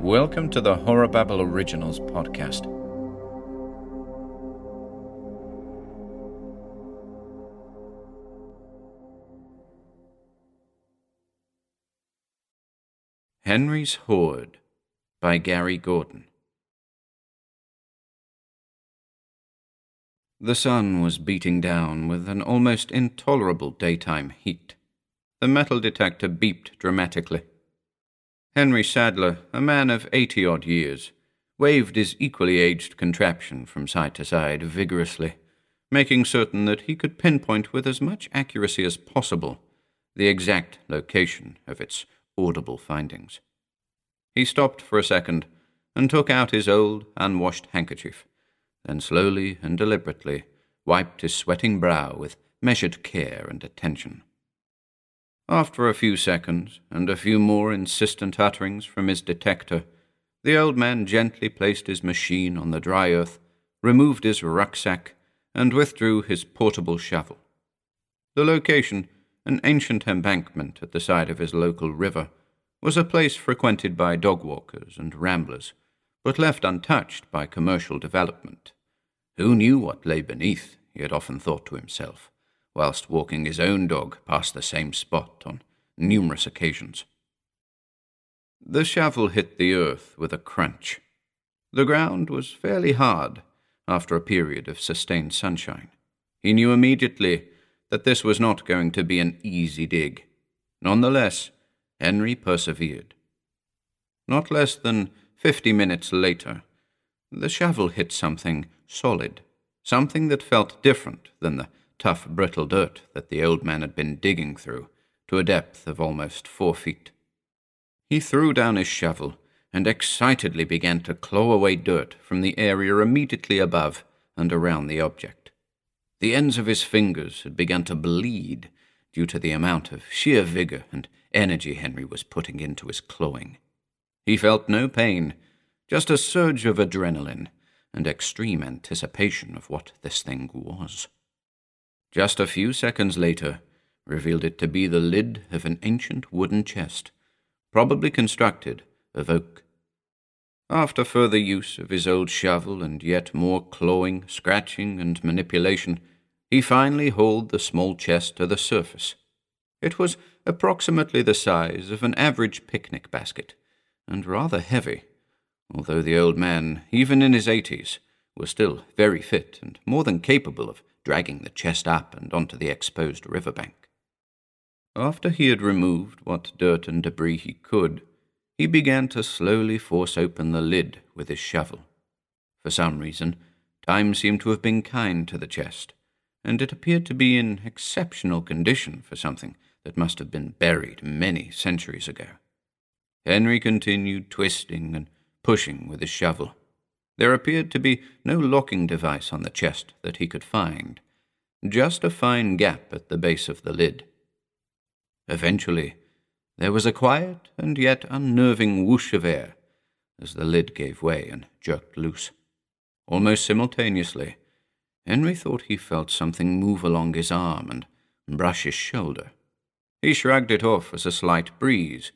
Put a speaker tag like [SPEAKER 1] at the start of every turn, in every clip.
[SPEAKER 1] Welcome to the Horror Babble Originals podcast. Henry's Hoard by Gary Gordon. The sun was beating down with an almost intolerable daytime heat. The metal detector beeped dramatically. Henry Sadler, a man of eighty odd years, waved his equally aged contraption from side to side vigorously, making certain that he could pinpoint with as much accuracy as possible the exact location of its audible findings. He stopped for a second and took out his old, unwashed handkerchief, then slowly and deliberately wiped his sweating brow with measured care and attention. After a few seconds, and a few more insistent utterings from his detector, the old man gently placed his machine on the dry earth, removed his rucksack, and withdrew his portable shovel. The location, an ancient embankment at the side of his local river, was a place frequented by dog walkers and ramblers, but left untouched by commercial development. Who knew what lay beneath, he had often thought to himself whilst walking his own dog past the same spot on numerous occasions. The shovel hit the earth with a crunch. The ground was fairly hard after a period of sustained sunshine. He knew immediately that this was not going to be an easy dig. Nonetheless, Henry persevered. Not less than fifty minutes later, the shovel hit something solid, something that felt different than the tough, brittle dirt that the old man had been digging through to a depth of almost four feet. He threw down his shovel and excitedly began to claw away dirt from the area immediately above and around the object. The ends of his fingers had begun to bleed due to the amount of sheer vigor and energy Henry was putting into his clawing. He felt no pain, just a surge of adrenaline and extreme anticipation of what this thing was just a few seconds later, revealed it to be the lid of an ancient wooden chest, probably constructed of oak. After further use of his old shovel and yet more clawing, scratching, and manipulation, he finally hauled the small chest to the surface. It was approximately the size of an average picnic basket, and rather heavy, although the old man, even in his eighties, was still very fit and more than capable of dragging the chest up and onto the exposed river bank. After he had removed what dirt and debris he could, he began to slowly force open the lid with his shovel. For some reason, time seemed to have been kind to the chest, and it appeared to be in exceptional condition for something that must have been buried many centuries ago. Henry continued twisting and pushing with his shovel. There appeared to be no locking device on the chest that he could find, just a fine gap at the base of the lid. Eventually, there was a quiet and yet unnerving whoosh of air as the lid gave way and jerked loose. Almost simultaneously, Henry thought he felt something move along his arm and brush his shoulder. He shrugged it off as a slight breeze,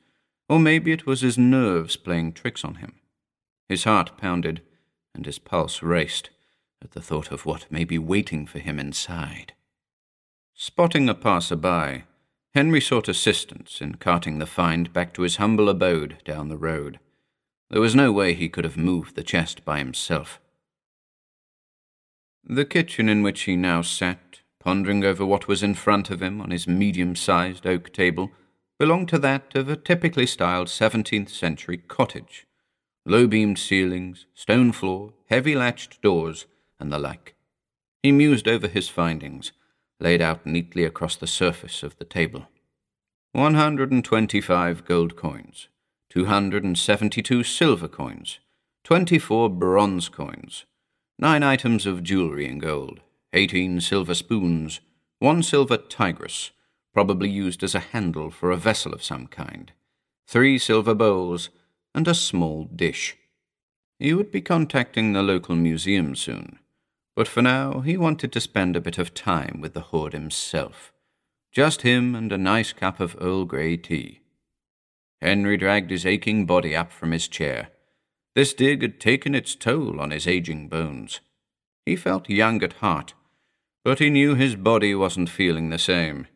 [SPEAKER 1] or maybe it was his nerves playing tricks on him. His heart pounded and his pulse raced at the thought of what may be waiting for him inside. Spotting a passer-by, Henry sought assistance in carting the find back to his humble abode down the road. There was no way he could have moved the chest by himself. The kitchen in which he now sat, pondering over what was in front of him on his medium sized oak table, belonged to that of a typically styled 17th century cottage low beamed ceilings, stone floor, heavy latched doors, and the like. He mused over his findings, laid out neatly across the surface of the table. 125 gold coins, 272 silver coins, 24 bronze coins, 9 items of jewelry in gold, 18 silver spoons, 1 silver tigress, probably used as a handle for a vessel of some kind, 3 silver bowls, and a small dish. He would be contacting the local museum soon, but for now he wanted to spend a bit of time with the hoard himself. Just him and a nice cup of Earl Grey tea. Henry dragged his aching body up from his chair This dig had taken its toll on his aging bones. He felt young at heart, but he knew his body wasn't feeling the same.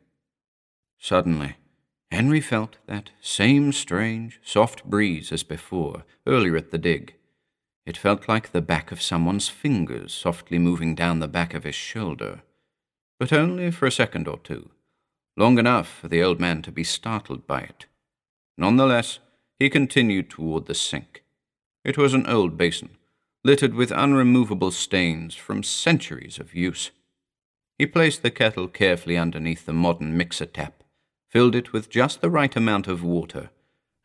[SPEAKER 1] Suddenly, Henry felt that same strange, soft breeze as before, earlier at the dig. It felt like the back of someone's fingers softly moving down the back of his shoulder, but only for a second or two, long enough for the old man to be startled by it. Nonetheless, he continued toward the sink. It was an old basin, littered with unremovable stains from centuries of use. He placed the kettle carefully underneath the modern mixer tap, filled it with just the right amount of water,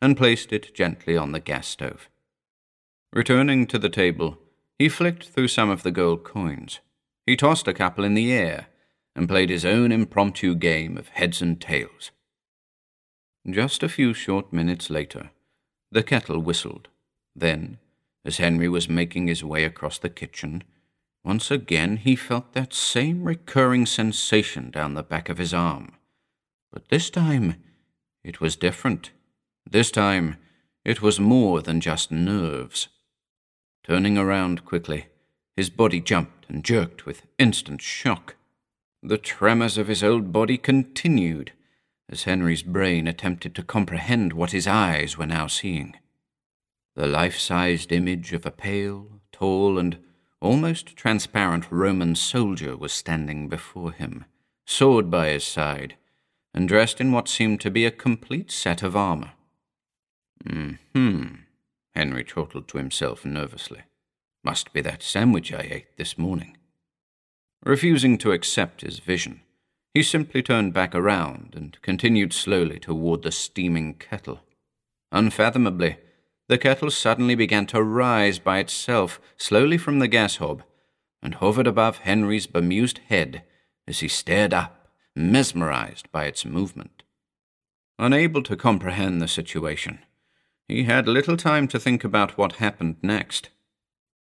[SPEAKER 1] and placed it gently on the gas stove. Returning to the table, he flicked through some of the gold coins. He tossed a couple in the air and played his own impromptu game of heads and tails. Just a few short minutes later, the kettle whistled. Then, as Henry was making his way across the kitchen, once again he felt that same recurring sensation down the back of his arm. But this time it was different. This time it was more than just nerves. Turning around quickly, his body jumped and jerked with instant shock. The tremors of his old body continued as Henry's brain attempted to comprehend what his eyes were now seeing. The life sized image of a pale, tall, and almost transparent Roman soldier was standing before him, sword by his side, and dressed in what seemed to be a complete set of armor. Hmm, Henry chortled to himself nervously. Must be that sandwich I ate this morning. Refusing to accept his vision, he simply turned back around and continued slowly toward the steaming kettle. Unfathomably, the kettle suddenly began to rise by itself slowly from the gas hob and hovered above Henry's bemused head as he stared up, mesmerized by its movement. Unable to comprehend the situation, he had little time to think about what happened next.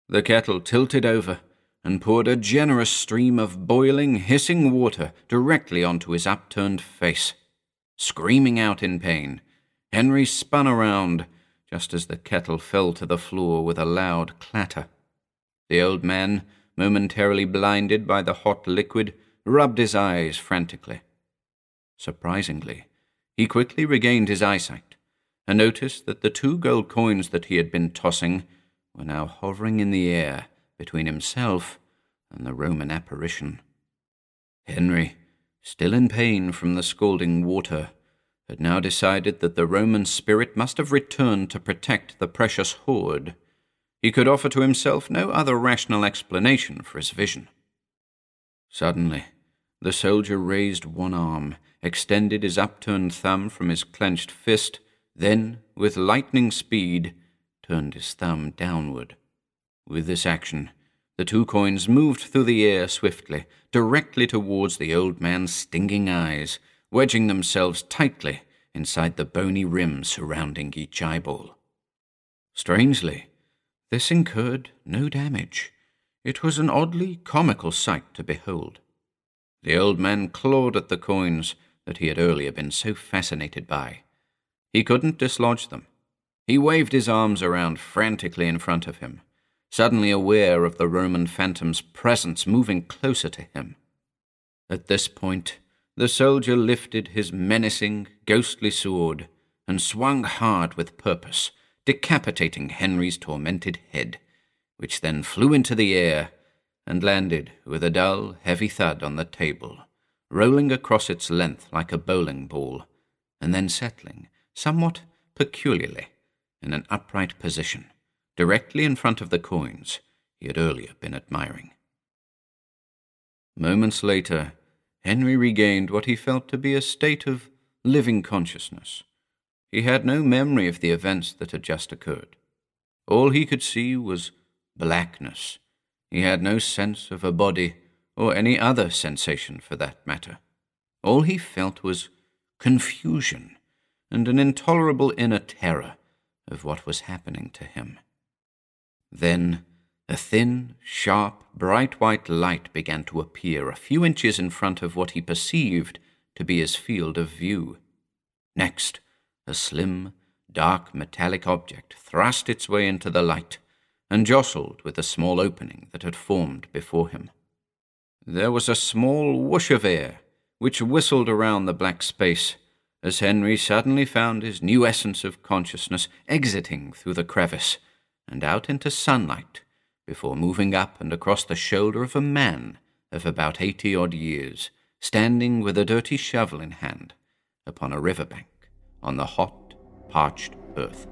[SPEAKER 1] The kettle tilted over and poured a generous stream of boiling, hissing water directly onto his upturned face. Screaming out in pain, Henry spun around just as the kettle fell to the floor with a loud clatter. The old man, momentarily blinded by the hot liquid, rubbed his eyes frantically. Surprisingly, he quickly regained his eyesight and noticed that the two gold coins that he had been tossing were now hovering in the air between himself and the Roman apparition. Henry, still in pain from the scalding water, had now decided that the Roman spirit must have returned to protect the precious hoard. He could offer to himself no other rational explanation for his vision. Suddenly, the soldier raised one arm, extended his upturned thumb from his clenched fist, then, with lightning speed, turned his thumb downward. With this action, the two coins moved through the air swiftly, directly towards the old man's stinging eyes, wedging themselves tightly inside the bony rim surrounding each eyeball. Strangely, this incurred no damage. It was an oddly comical sight to behold. The old man clawed at the coins that he had earlier been so fascinated by. He couldn't dislodge them. He waved his arms around frantically in front of him, suddenly aware of the Roman phantom's presence moving closer to him. At this point, the soldier lifted his menacing, ghostly sword and swung hard with purpose, decapitating Henry's tormented head, which then flew into the air and landed with a dull, heavy thud on the table, rolling across its length like a bowling ball, and then settling, somewhat peculiarly, in an upright position, directly in front of the coins he had earlier been admiring. Moments later, Henry regained what he felt to be a state of living consciousness. He had no memory of the events that had just occurred. All he could see was blackness. He had no sense of a body or any other sensation for that matter. All he felt was confusion and an intolerable inner terror of what was happening to him. Then a thin, sharp, bright white light began to appear a few inches in front of what he perceived to be his field of view. Next, a slim, dark metallic object thrust its way into the light and jostled with the small opening that had formed before him. There was a small whoosh of air which whistled around the black space as Henry suddenly found his new essence of consciousness exiting through the crevice and out into sunlight before moving up and across the shoulder of a man of about eighty odd years, standing with a dirty shovel in hand upon a river bank on the hot, parched earth.